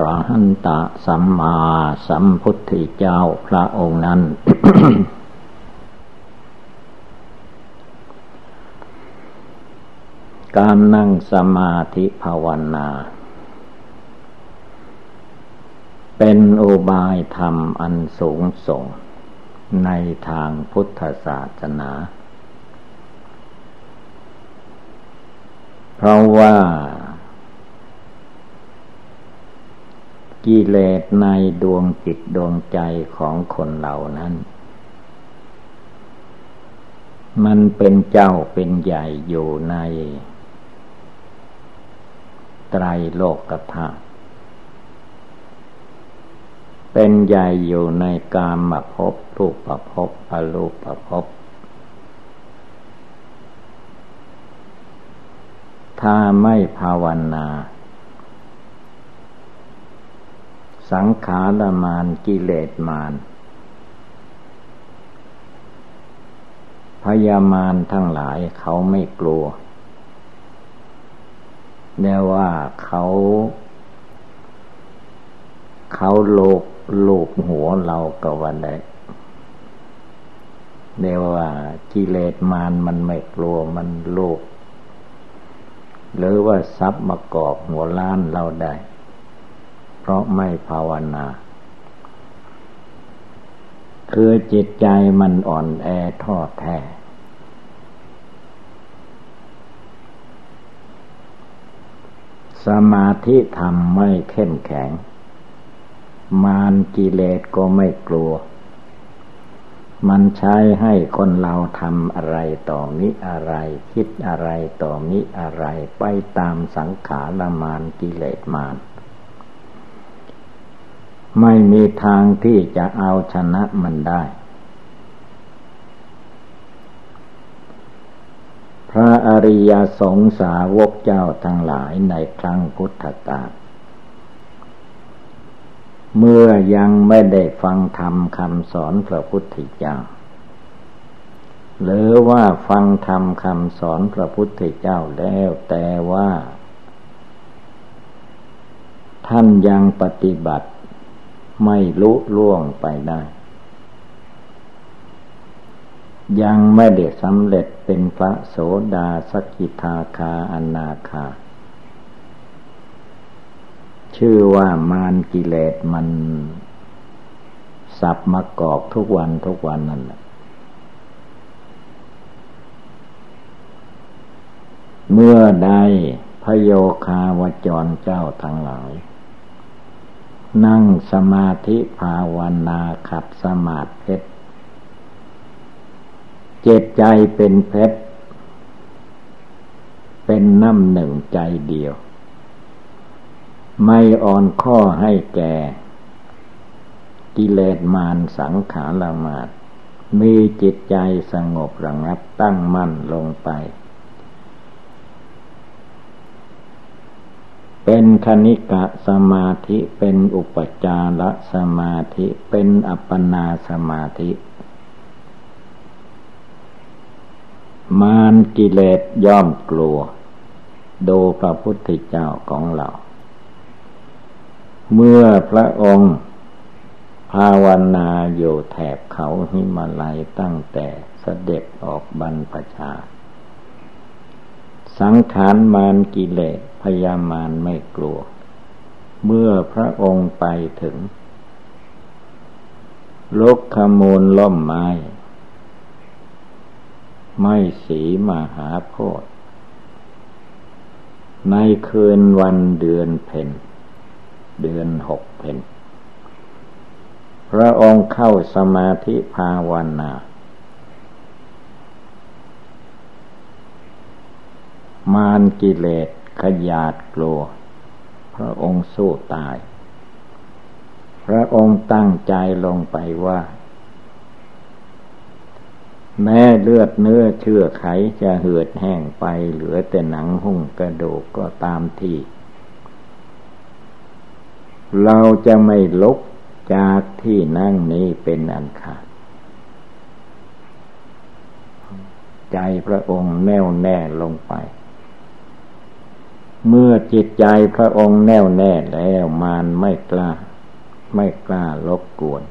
พระหันตะสัมมาสัมพุทธเจ้าพระองค์นั้น การนั่งสมาธิภาวนา เป็นอุบายธรรมอันสูงส่ง ในทางพุทธศาสนา เพราะว่า กิเลสในดวงจิตดวงใจของคนเหล่านั้น มันเป็นเจ้าเป็นใหญ่อยู่ใน ไตรโลกธาตุเป็นใหญ่อยู่ในกามมาพบรูปประพบอรูปประพบถ้าไม่ภาวนา สังขารมานกิเลสมาน พยามานทั้งหลายเขาไม่กลัวเนียว่าเขา เขาโลกลูกหัวเราก็วันได้เนียว่ากิเลสมานมันไม่กลัวมันโลก หรือว่าทรัพย์มากอบหัวล้านเราได้ ราะไม่ภาวนา คือจิตใจมันอ่อนแอทอดแท้ สมาธิธรรมไม่เข้มแข็ง มารกิเลสก็ไม่กลัว มันใช้ให้คนเราทำอะไรต่อมิอะไร คิดอะไรต่อมิอะไรไปตามสังขารมารกิเลสมาร ไม่มีทางที่จะเอาชนะมันได้ พระอริยสงสาวกเจ้าทั้งหลายในครั้งพุทธกาลเมื่อยังไม่ได้ฟังธรรมคำสอนพระพุทธเจ้า หรือว่าฟังธรรมคำสอนพระพุทธเจ้าแล้วแต่ว่า ท่านยังปฏิบัติ ไม่ลุล่วงไปได้ ยังไม่ได้สำเร็จเป็นพระโสดาสกิทาคาอนาคา ชื่อว่ามารกิเลสมันสับมากอกทุกวันทุกวันนั่นแหละเมื่อใดพโยคาวจรเจ้าทั้งหลาย นั่งสมาธิภาวนาขัดสมาธิเพชรเจตใจเป็นเพชร เป็นน้ำหนึ่งใจเดียว ไม่อ่อนข้อให้แก่ กิเลสมารสังขารมาตมีจิตใจสงบระงับตั้งมั่นลงไป เป็นคณิกะสมาธิเป็นอุปจารสมาธิเป็นอัปปนาสมาธิ มารกิเลสย่อมกลัว ดูพระพุทธเจ้าของเรา เมื่อพระองค์ภาวนาอยู่แถบเขาหิมาลัยตั้งแต่เสด็จออกบรรพชา สังขารมารกิเลสพยามารไม่กลัว เมื่อพระองค์ไปถึงลกขมูลล่มไม้ ไม่สีมหาโพธในคืนวันเดือนเพ็ญเดือนหกเพ็ญพระองค์เข้าสมาธิภาวนา มารกิเลสขยาดกลัว พระองค์สู้ตาย พระองค์ตั้งใจลงไปว่า แม้เลือดเนื้อเชื่อไขจะเหือดแห้งไปเหลือแต่หนังหุ้งกระดูกก็ตามที่ เราจะไม่ลุกจากที่นั่งนี้เป็นอันขาดใจพระองค์แน่วแน่ลงไป เมื่อจิตใจพระองค์แน่วแน่แล้วมารไม่กล้า ไม่กล้าลบกวน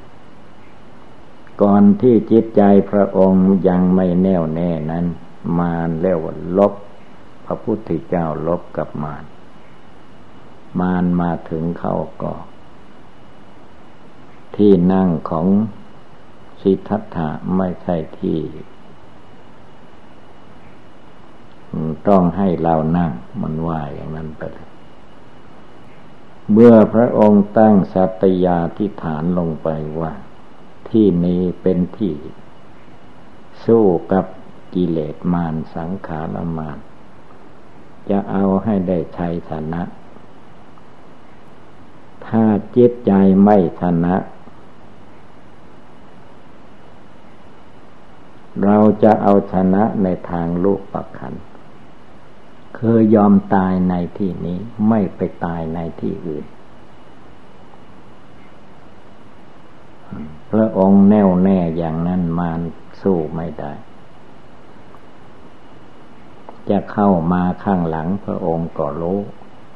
ก่อนที่จิตใจพระองค์ยังไม่แน่วแน่นั้น มารเรียกว่าลบ พระพุทธเจ้าลบกับมารมารมาถึงเขาก็ที่นั่งของสิทธัตถะไม่ใช่ที่ ต้องให้เรานั่ง มันว่าอย่างนั้นไปเลยเมื่อพระองค์ตั้งสัตยาธิฐานลงไปว่า ที่นี้เป็นที่ สู้กับกิเลสมารสังขารมารจะเอาให้ได้ชัยชนะ ถ้าจิตใจไม่ชนะ เราจะเอาชนะในทางลูกประคัน คือยอมตายในที่นี้ไม่ไปตายในที่อื่น พระองค์แน่วแน่อย่างนั้นมารสู้ไม่ได้ จะเข้ามาข้างหลังพระองค์ก็รู้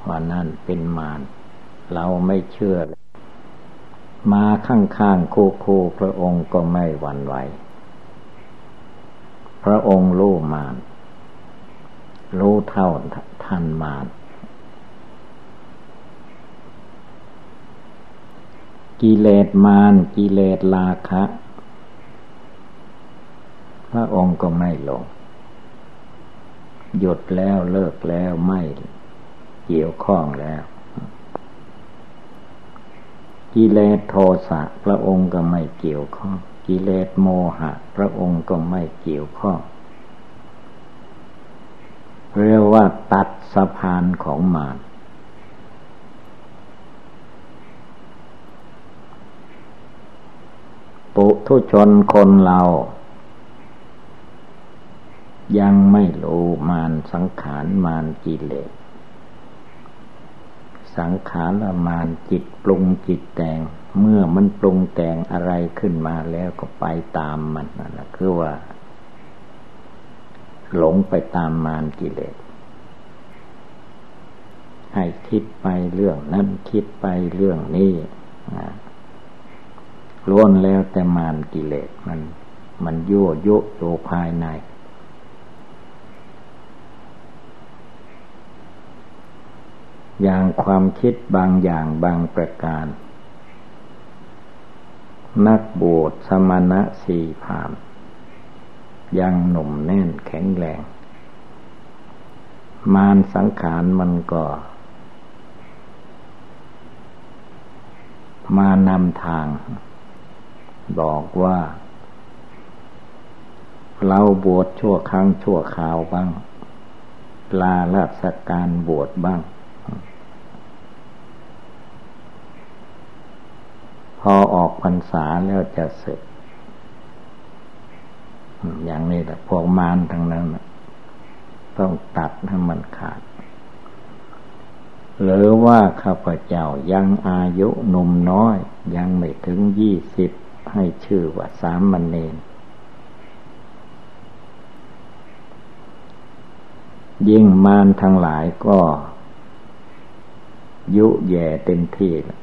ว่านั่นเป็นมาร เราไม่เชื่อเลยมาข้างๆคู่คู่พระองค์ก็ไม่หวั่นไหว พระองค์รู้มาร รู้เท่าทันมารกิเลสมารกิเลสราคะ พระองค์ก็ไม่ลง หยุดแล้วเลิกแล้วไม่เกี่ยวข้องแล้ว กิเลสโทสะพระองค์ก็ไม่เกี่ยวข้อง กิเลสโมหะ พระองค์ก็ไม่เกี่ยวข้อง เรียกว่าตัดสะพานของมารปุถุชนคนเรา ยังไม่รู้มารสังขารมารกิเลส สังขารมารจิตปรุงจิตแต่ง เมื่อมันปรุงแต่งอะไรขึ้นมาแล้วก็ไปตามมันนั่นแหละคือว่า หลงไปตามมารกิเลส ให้คิดไปเรื่องนั้นคิดไปเรื่องนี้ล้วนแล้วแต่มารกิเลสมัน มันยั่วยุโยภายใน อย่างความคิดบางอย่างบางประการ นักบวชสมณะสี่ผาม ยังหนุ่มแน่นแข็งแรง มารสังขารมันก็ มานำทาง บอกว่า เราบวชชั่วครั้งชั่วคราวบ้าง ลาราชการบวชบ้าง พอออกพรรษาแล้วจะเสร็จ อย่างนี้แหละพวกมารทั้งนั้นต้องตัดให้มันขาด หรือว่าข้าพเจ้ายังอายุหนุ่มน้อย ยังไม่ถึงยี่สิบให้ชื่อว่าสามมันเนนยิ่งมารทั้งหลายก็ ยุแย่เต็มที่แล้ว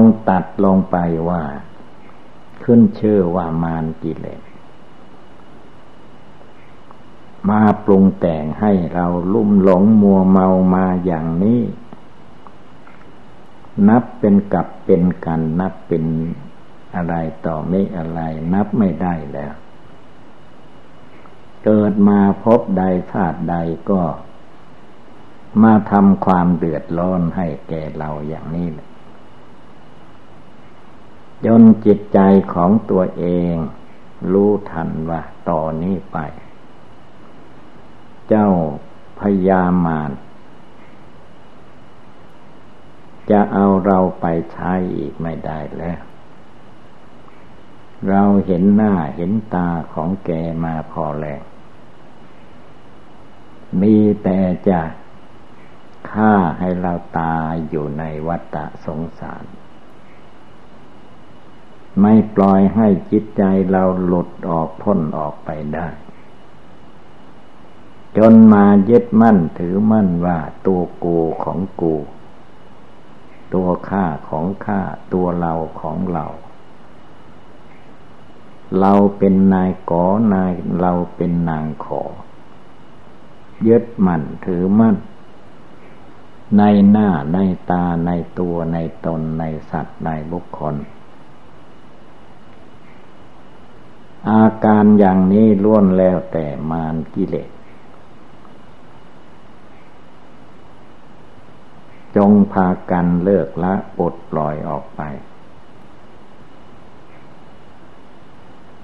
งตัดลงไปว่า ขึ้นชื่อว่ามารกิเลสมาปรุงแต่งให้เราลุ่มหลงมัวเมามาอย่างนี้ นับเป็นกับเป็นกันนับเป็นอะไรต่อไม่อะไรนับไม่ได้แล้ว เกิดมาพบใดชาติใดก็ มาทำความเดือดร้อนให้แก่เราอย่างนี้แหละ จนจิตใจของตัวเอง รู้ทันว่าต่อนนี้ไป เจ้าพยามารจะเอาเราไปใช้อีกไม่ได้แล้ว เราเห็นหน้าเห็นตาของแกมาพอแล้วมีแต่จะฆ่าให้เราตายอยู่ในวัฏสงสาร ไม่ปล่อยให้จิตใจเราหลุดออกพ้นออกไปได้ จนมายึดมั่นถือมั่นว่าตัวกูของกู ตัวข้าของข้าตัวเราของเรา เราเป็นนายกอนายเราเป็นนางขอ ยึดมั่นถือมั่น ในหน้าในตาในตัวในตนในสัตว์ในบุคคล อาการอย่างนี้ล้วนแล้วแต่มารกิเลส จงพากันเลิกละปลดปล่อยออกไป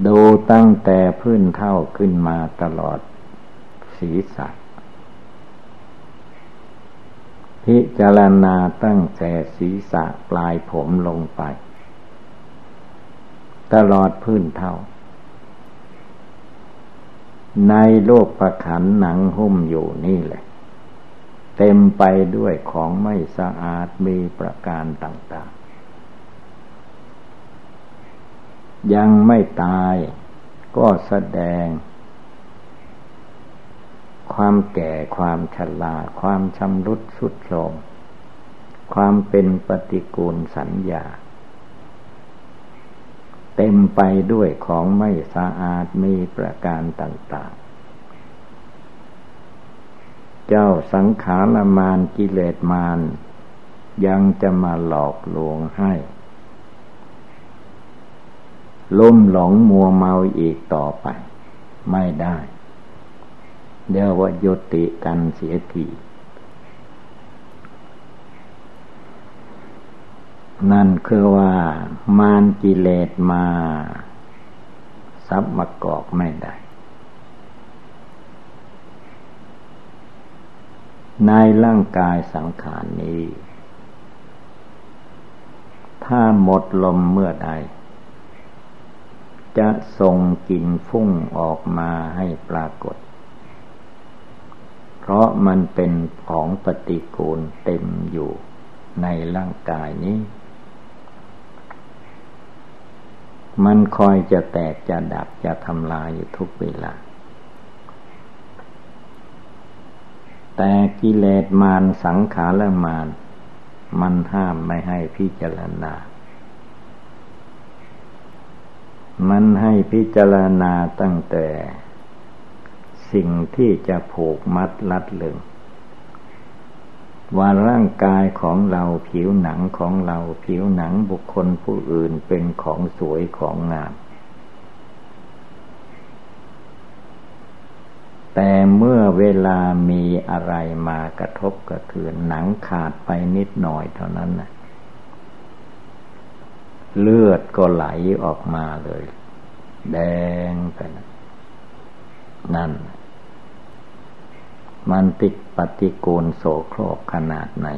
ดูตั้งแต่พื้นเท่าขึ้นมาตลอดศีรษะพิจารณาตั้งแต่ศีรษะปลายผมลงไป ตลอดพื้นเท่า ในโลกประขันหนังหุ้มอยู่นี่แหละ เต็มไปด้วยของไม่สะอาดมีประการต่าง ๆ ยังไม่ตายก็แสดง ความแก่ความชราความชำรุดสุดโทรมความเป็นปฏิกูลสัญญา เต็มไปด้วยของไม่สะอาดมีประการต่าง ๆ เจ้าสังขารมานกิเลสมานยังจะมาหลอกลวงให้ลุ่มหลงมัวเมาอีกต่อไป ไม่ได้ เดี๋ยวว่ายุติกันเสียที นั่นคือว่ามารกิเลสมาซับมากอกไม่ได้ ในร่างกายสังขารนี้ ถ้าหมดลมเมื่อใด จะส่งกลิ่นฟุ้งออกมาให้ปรากฏ เพราะมันเป็นของปฏิกูลเต็มอยู่ในร่างกายนี้ มันคอยจะแตกจะดับจะทำลายอยู่ทุกเวลา แต่กิเลสมารสังขารมารมันห้ามไม่ให้พิจารณา มันให้พิจารณาตั้งแต่ สิ่งที่จะผูกมัดลัดลึง ว่าร่างกายของเราผิวหนังของเราผิวหนังบุคคลผู้อื่นเป็นของสวยของงาม แต่เมื่อเวลามีอะไรมากระทบกระเทือนหนังขาดไปนิดหน่อยเท่านั้นนะเลือดก็ไหลออกมาเลย แดงไปนะนั่น มันติดปฏิกูลโสโครกขนาดไหน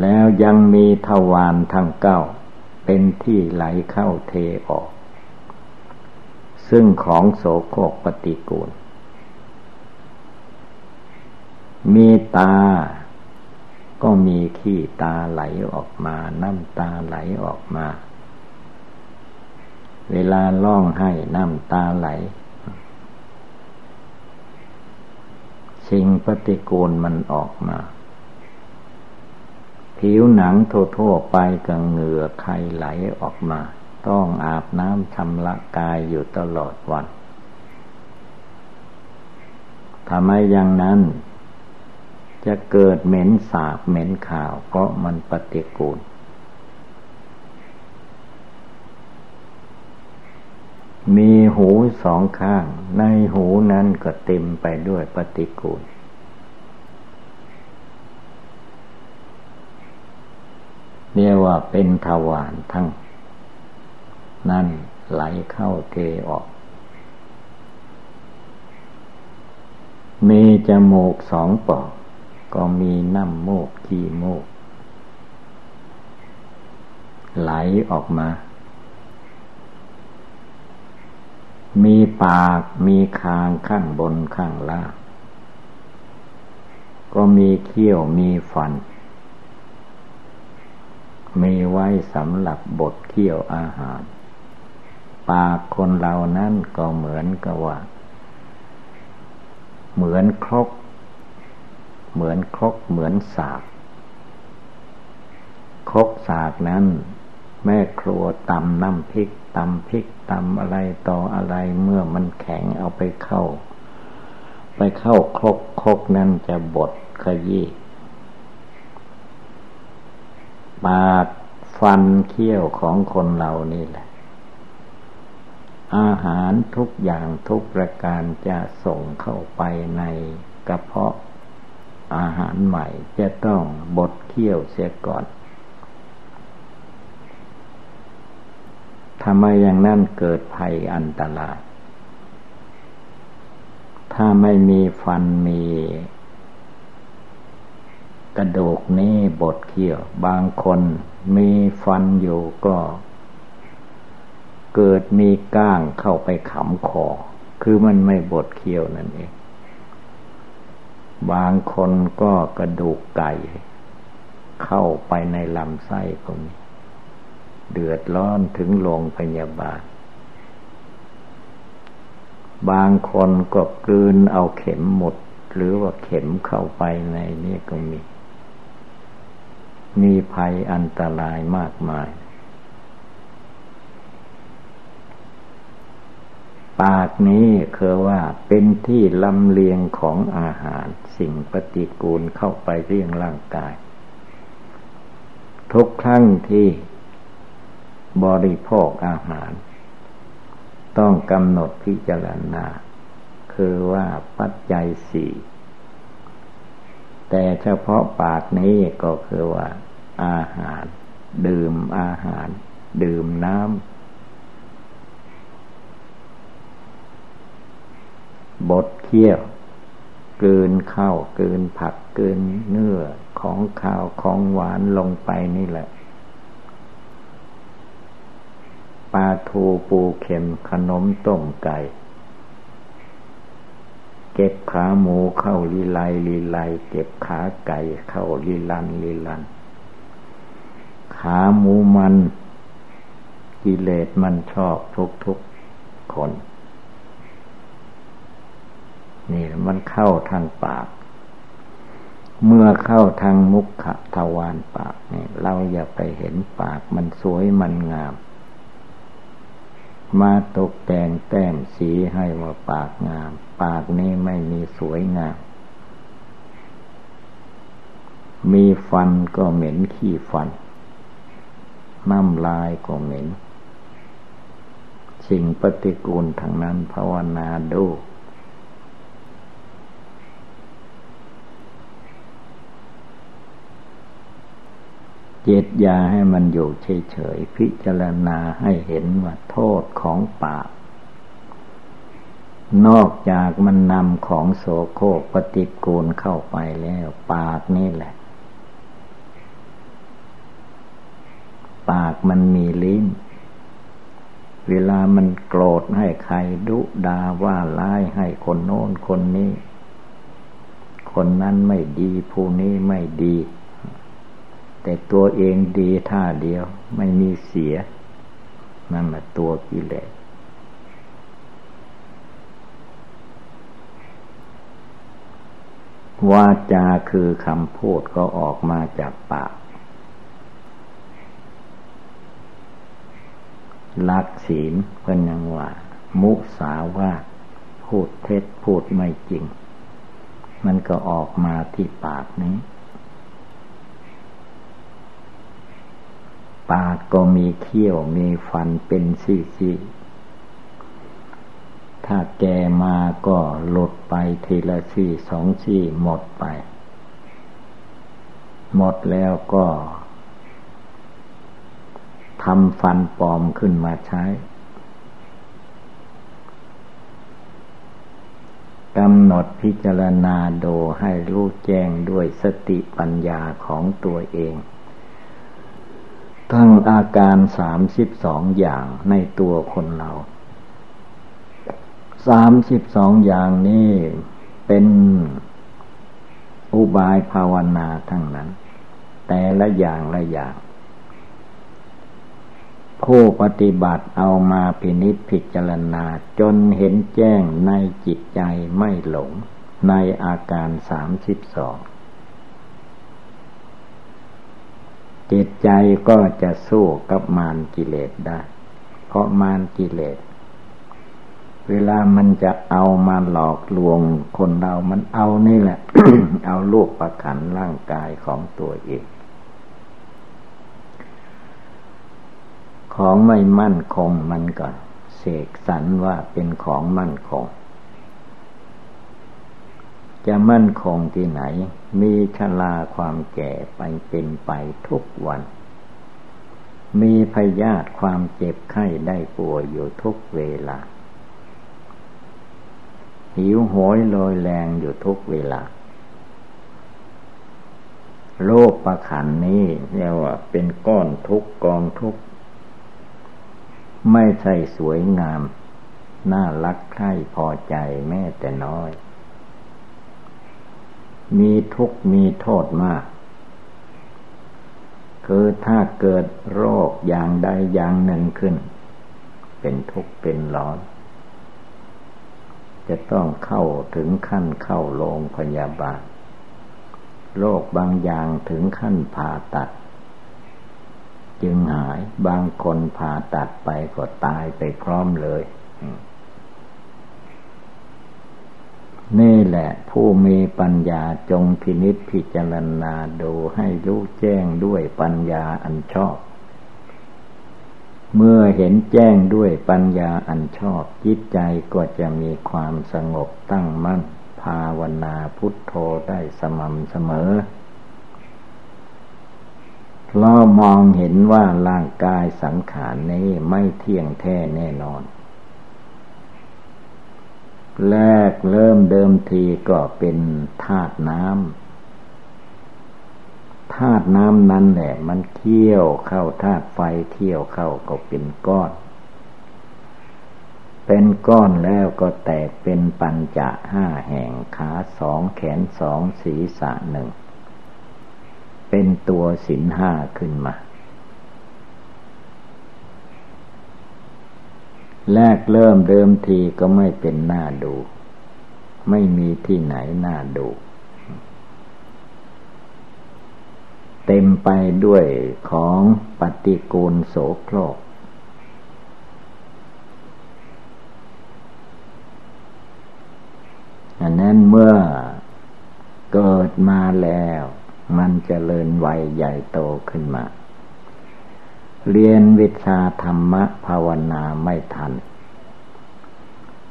แล้วยังมีทวารทั้งเก้า เป็นที่ไหลเข้าเทออก ซึ่งของโสโครกปฏิกูล มีตาก็มีขี้ตาไหลออกมา น้ำตาไหลออกมา เวลาร้องให้น้ำตาไหล สิ่งปฏิกูลมันออกมา ผิวหนังทั่วๆไปก็เหงื่อไขไหลออกมา ต้องอาบน้ำชำระกายอยู่ตลอดวันทำไมอย่างนั้น จะเกิดเหม็นสาบเหม็นข่าวเพราะมันปฏิกูล มีหูสองข้าง ในหูนั้นก็เต็มไปด้วยปฏิกูล เรียกว่าเป็นทวารทั้ง นั่นไหลเข้าเทออก มีจมูกสองปอก ก็มีน้ำโมกขี้มูกไหลออกมา มีปากมีคางข้างบนข้างล่าง ก็มีเขี้ยวมีฟัน มีไว้สำหรับบดเคี่ยวอาหาร ปากคนเรานั้นก็เหมือนกับว่า เหมือนครก เหมือนครกเหมือนสากครกสากนั้น แม่ครัวตำน้ำพริก ตำพริกตำอะไรต่ออะไรเมื่อมันแข็งเอาไปเข้า ไปเข้าครกครกนั้นจะบดขยี้ปากฟันเคี้ยวของคนเรานี่แหละ อาหารทุกอย่างทุกประการจะส่งเข้าไปในกระเพาะอาหารใหม่จะต้องบดเคี้ยวเสียก่อน ทำไมอย่างนั้นเกิดภัยอันตราย ถ้าไม่มีฟันมีกระดูกนี้บดเคี้ยว บางคนมีฟันอยู่ก็ เกิดมีก้างเข้าไปขำคอ คือมันไม่บดเคี้ยวนั่นเอง บางคนก็กระดูกไก่ เข้าไปในลำไส้ก็มี เดือดร้อนถึงโรงพยาบาล บางคนก็กลืนเอาเข็มหมด หรือว่าเข็มเข้าไปในนี้ก็มี มีภัยอันตรายมากมาย ปากนี้คือว่าเป็นที่ลำเลียงของอาหารสิ่งปฏิกูลเข้าไปเรียงร่างกายทุกครั้งที่ บริโภคอาหาร ต้องกำหนดพิจารณา คือว่าปัจจัยสี่แต่เฉพาะปากนี้ก็คือว่า อาหาร ดื่มอาหาร ดื่มน้ำบดเคี้ยวกืนข้าวกืนผักกืนเนื้อของข้าวของหวานลงไปนี่แหละ ปลาทูปูเข็มขนมต้มไก่ เก็บขาหมูเข้าลีไลลีไลเก็บขาไก่เข้าลีลันลีลัน ขาหมูมันกิเลสมันชอบทุกทุกคน นี่มันเข้าทางปาก เมื่อเข้าทางมุขทวารปากนี่เราอย่าไปเห็นปากมันสวยมันงาม มาตกแต่งแต้มสีให้ว่าปากงาม ปากนี้ไม่มีสวยงาม มีฟันก็เหม็นขี้ฟัน น้ำลายก็เหม็น สิ่งปฏิกูลทางนั้นภาวนาดู จตยาให้มันอยู่เฉยๆพิจารณาให้เห็นว่าโทษของปาก นอกจากมันนำของโสโครกปฏิกูลเข้าไปแล้ว ปากนี่แหละ ปากมันมีลิ้น เวลามันโกรธให้ใครดุดาว่าร้ายให้คนโน้นคนนี้ คนนั้นไม่ดีผู้นี้ไม่ดี แต่ตัวเองดีท่าเดียว ไม่มีเสียนั่นแหละตัวกิเลสวาจาคือคำพูดก็ออกมาจากปาก ลักศีลเพิ่นยังว่า มุสาวาพูดเท็จพูดไม่จริง มันก็ออกมาที่ปากนี้ ปากก็มีเขี้ยวมีฟันเป็นซี่ๆถ้าแกมาก็หลุดไปทีละซี่สองซี่หมดไป หมดแล้วก็ทำฟันปลอมขึ้นมาใช้ กำหนดพิจารณาโดให้รู้แจ้งด้วยสติปัญญาของตัวเอง ทั้งอาการสามสิบสองอย่างในตัวคนเราสามสิบสองอย่างนี้เป็นอุบายภาวนาทั้งนั้น แต่ละอย่างละอย่างผู้ปฏิบัติเอามาพินิจพิจารณาจนเห็นแจ้งในจิตใจไม่หลงในอาการสามสิบสอง จิตใจก็จะสู้กับมารกิเลสได้ เพราะมารกิเลส เวลามันจะเอามาหลอกลวงคนเรา มันเอานี่แหละ เอาลูกประขันร่างกายของตัวเอง ของไม่มั่นคงมันก็เสกสรรว่าเป็นของมั่นคง จะมั่นคงที่ไหน มีชลาความแก่ไปเป็นไปทุกวัน มีพยาธิความเจ็บไข้ได้ป่วยอยู่ทุกเวลา หิวโหยลอยแรงอยู่ทุกเวลา โลกประขันนี้เรียกว่าเป็นก้อนทุกกองทุกไม่ใช่สวยงาม น่ารักใคร่พอใจแม้แต่น้อย มีทุกข์มีโทษมาก คือถ้าเกิดโรคอย่างใดอย่างหนึ่งขึ้น เป็นทุกข์เป็นร้อน จะต้องเข้าถึงขั้นเข้าโรงพยาบาล โรคบางอย่างถึงขั้นผ่าตัด จึงหายบางคนผ่าตัดไปก็ตายไปพร้อมเลย นี่แหละผู้มีปัญญาจงพินิษพิจารณาดูให้รู้แจ้งด้วยปัญญาอันชอบ เมื่อเห็นแจ้งด้วยปัญญาอันชอบจิตใจก็จะมีความสงบตั้งมั่น ภาวนาพุทโธได้สม่ำเสมอเรามองเห็นว่าร่างกายสังขารนี้ไม่เที่ยงแท้แน่นอน แรกเริ่มเดิมทีก็เป็นธาตุน้ำธาตุน้ำนั้นแหละ มันเที่ยวเข้าธาตุไฟเที่ยวเข้าก็เป็นก้อน เป็นก้อนแล้วก็แตกเป็นปัญจะห้าแห่งขาสองแขนสองศีรษะหนึ่ง เป็นตัวสินห้าขึ้นมา แรกเริ่มเดิมทีก็ไม่เป็นหน้าดู ไม่มีที่ไหนหน้าดู เต็มไปด้วยของปฏิกูลโสโครกอันนั้นเมื่อเกิดมาแล้ว มันจเจริญวัยใหญ่โตขึ้นมา เรียนวิชาธรรมะภาวนาไม่ทัน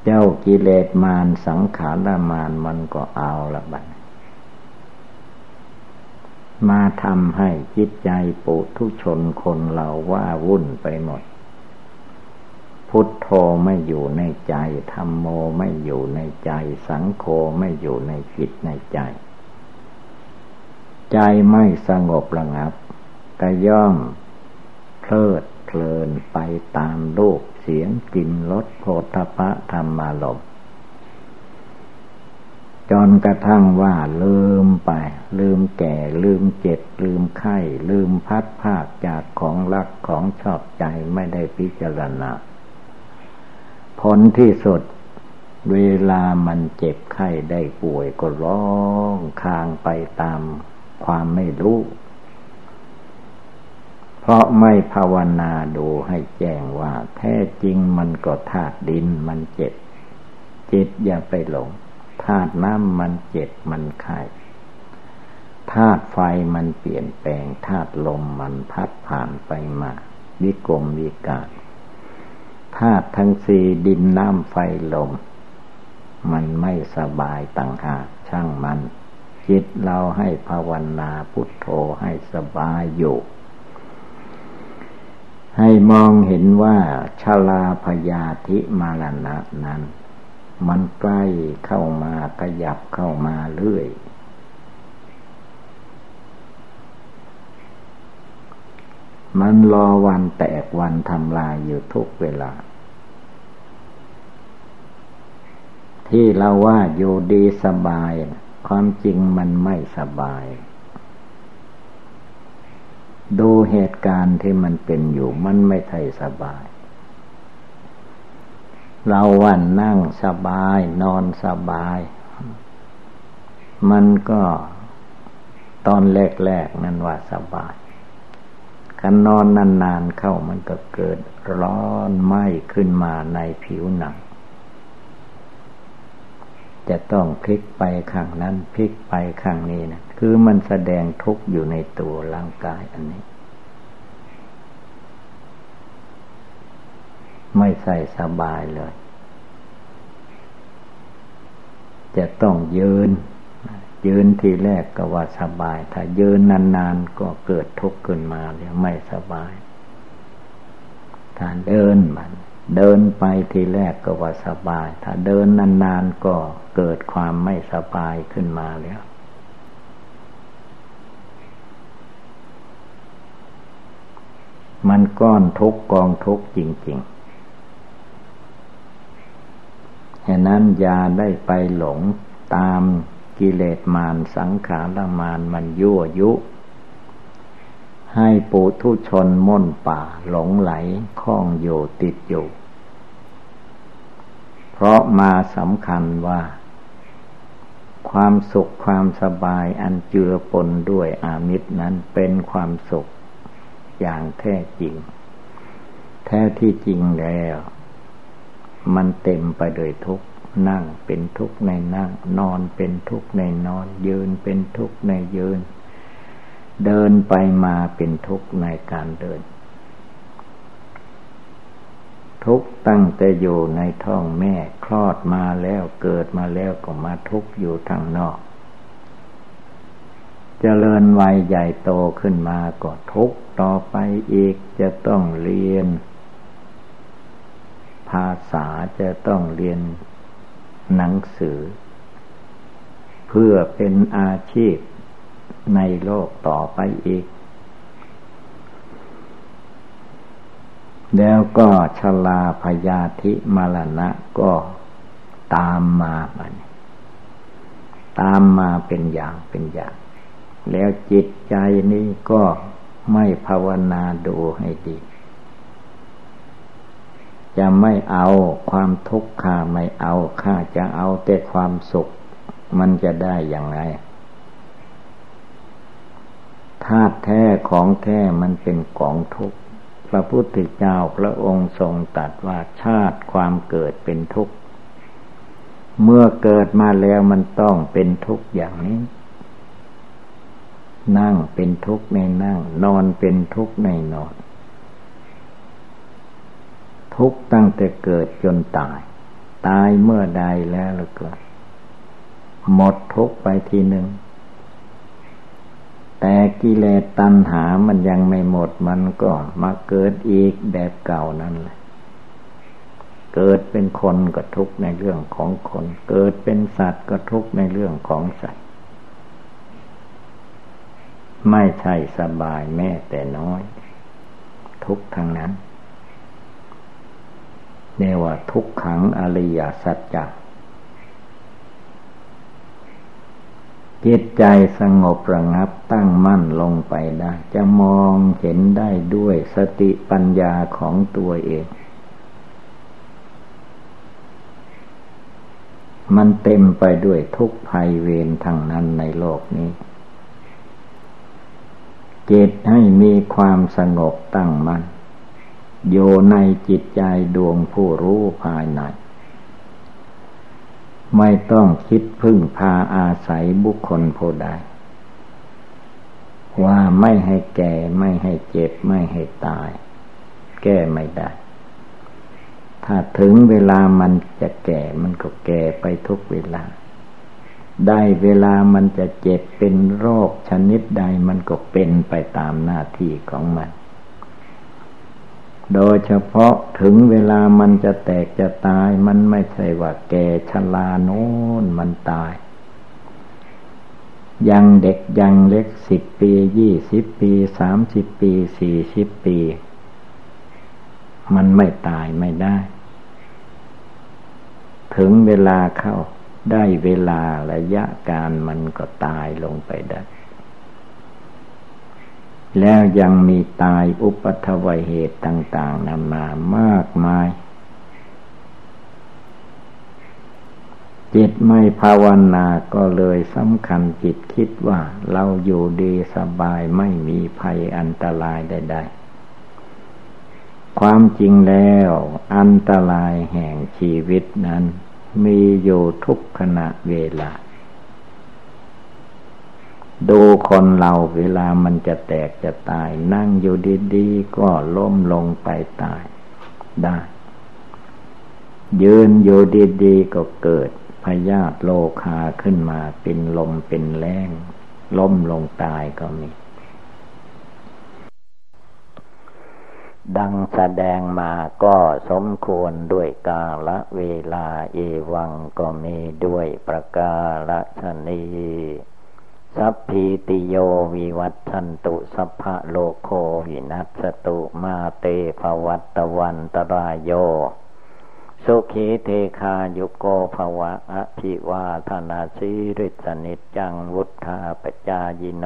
เจ้ากิเลสมารสังขารมารมันก็เอาละบัดมาทำให้จิตใจปุทุชนคนเราว่าวุ่นไปหมด พุทโธไม่อยู่ในใจธรรมโมไม่อยู่ในใจ สังโฆไม่อยู่ในจิตในใจ ใจไม่สงบระงับก็ย่อม พลิดเพลินไปตามรูปเสียงกลิ่นรสโผฏฐะธรรมารมจนกระทั่งว่าลืมไป ลืมแก่ ลืมเจ็บ ลืมไข้ ลืมพัดภาคจากของรักของชอบใจไม่ได้พิจารณาผลที่สุดเวลามันเจ็บไข้ได้ป่วยก็ร้องคางไปตามความไม่รู้ เพราะไม่ภาวนาดูให้แจ้งว่า แท้จริงมันก็ธาตุดินมันเจ็บ จิตอย่าไปหลงธาตุน้ำมันเจ็บมันไข่ธาตุไฟมันเปลี่ยนแปลงธาตุลมมันพัดผ่านไปมา วิกรมวิกาธาตุทั้งสี่ดินน้ำไฟลม มันไม่สบายต่างหากช่างมัน จิตเราให้ภาวนาพุทโธให้สบายอยู่ ให้มองเห็นว่าชาลาพยาธิมารณะนั้น มันใกล้เข้ามาขยับเข้ามาเรื่อย มันรอวันแตกวันทำลายอยู่ทุกเวลา ที่เราว่าอยู่ดีสบาย ความจริงมันไม่สบาย ดูเหตุการณ์ที่มันเป็นอยู่มันไม่ใช่สบาย เราวันนั่งสบาย นอนสบาย มันก็ตอนแรกๆนั่นว่าสบายกันนอนนานๆเข้ามันก็เกิดร้อนไหม้ขึ้นมาในผิวหนัง จะต้องพลิกไปข้างนั้นพลิกไปข้างนี้นะ คือมันแสดงทุกข์อยู่ในตัวร่างกายอันนี้ ไม่ใส่สบายเลย จะต้องยืน ยืนทีแรกก็ว่าสบาย ถ้ายืนนานๆก็เกิดทุกข์ขึ้นมาแล้วไม่สบายถ้าเดินมันเดินไปทีแรกก็ว่าสบาย ถ้าเดินนานๆก็เกิดความไม่สบายขึ้นมาแล้ว มันก้อนทุกกองทุกจริงๆฉะนั้นยาได้ไปหลงตามกิเลสมารสังขารมารมันยั่วยุ ให้ปุถุชนม่นป่าหลงไหลคล้องอยู่ติดอยู่ เพราะมาสำคัญว่า ความสุขความสบายอันเจือปนด้วยอามิตรนั้นเป็นความสุข อย่างแท้จริง แท้ที่จริงแล้ว มันเต็มไปด้วยทุกข์นั่งเป็นทุกข์ในนั่ง นอนเป็นทุกข์ในนอน ยืนเป็นทุกข์ในยืน เดินไปมาเป็นทุกข์ในการเดิน ทุกตั้งแต่อยู่ในท้องแม่คลอดมาแล้วเกิดมาแล้วก็มาทุกข์อยู่ทางนอก เจริญวัยใหญ่โตขึ้นมาก็ทุกต่อไปอีกจะต้องเรียน ภาษาจะต้องเรียนหนังสือ เพื่อเป็นอาชีพในโลกต่อไปอีก แล้วก็ชลาพยาธิมรณะก็ตามมาบันตามมาเป็นอย่างเป็นอย่าง แล้วจิตใจนี้ก็ไม่ภาวนาดูให้ดี จะไม่เอาความทุกข์ข้าไม่เอาข้าจะเอาแต่ความสุข มันจะได้อย่างไรธาตุแท้ของแท้มันเป็นกองทุกข์พระพุทธเจ้าพระองค์ทรงตัดว่าชาติความเกิดเป็นทุกข์ เมื่อเกิดมาแล้วมันต้องเป็นทุกข์อย่างนี้ นั่งเป็นทุกข์ในนั่ง นอนเป็นทุกข์ในนอน ทุกข์ตั้งแต่เกิดจนตาย ตายเมื่อใดแล้วล้วก็หมดทุกข์ไปทีหนึ่งแต่กิเลสตัณหามันยังไม่หมดมันก็มาเกิดอีกแบบเก่านั่นแหละ เกิดเป็นคนก็ทุกข์ในเรื่องของคน เกิดเป็นสัตว์ก็ทุกข์ในเรื่องของสัตว์ ไม่ใช่สบายแม้แต่น้อย ทุกทั้งนั้นเนว่าทุกขังอริยสัจจะจิตใจสงบระงับตั้งมั่นลงไปได้ จะมองเห็นได้ด้วยสติปัญญาของตัวเอง มันเต็มไปด้วยทุกภัยเวรทั้งนั้นในโลกนี้ จิตให้มีความสงบตั้งมัน่นโยในจิตใจดวงผู้รู้ภายใน ไม่ต้องคิดพึ่งพาอาศัยบุคคลผู้ใด ว่าไม่ให้แก่ไม่ให้เจ็บไม่ให้ตาย แก้ไม่ได้ ถ้าถึงเวลามันจะแก่มันก็แก่ไปทุกเวลา ได้เวลามันจะเจ็บเป็นโรคชนิดใดมันก็เป็นไปตามหน้าที่ของมัน โดยเฉพาะถึงเวลามันจะแตกจะตายมันไม่ใช่ว่าแก่ชราโน้นมันตาย ยังเด็กยังเล็กสิบปียี่สิบปีสามสิบปีสี่สิบปี มันไม่ตายไม่ได้ ถึงเวลาเข้า ได้เวลาระยะการมันก็ตายลงไปได้ แล้วยังมีตายอุปัทวเหตุต่าง ๆนามามากมาย จิตไม่ภาวนาก็เลยสำคัญจิตคิดว่า เราอยู่ดีสบายไม่มีภัยอันตรายใดๆความจริงแล้วอันตรายแห่งชีวิตนั้น มีอยู่ทุกขณะเวลา ดูคนเราเวลามันจะแตกจะตาย นั่งอยู่ดีๆ ก็ล้มลงไปตายได้ ยืนอยู่ดีๆ ก็เกิดพยาธิโลคาขึ้นมาเป็นลมเป็นแรงล้มลงตายก็มี ดังแสดงมาก็สมควรด้วยกาละเวลาเอวังก็มีด้วยประกาศชนีสัพพีติโยวิวัตชันตุสัพพะโลโควินัสตุมาเตภวัตวันตรายโย สุขีเทคายุโกภวะอภิวาธนาสีริสนิจังวุธาปจายิโน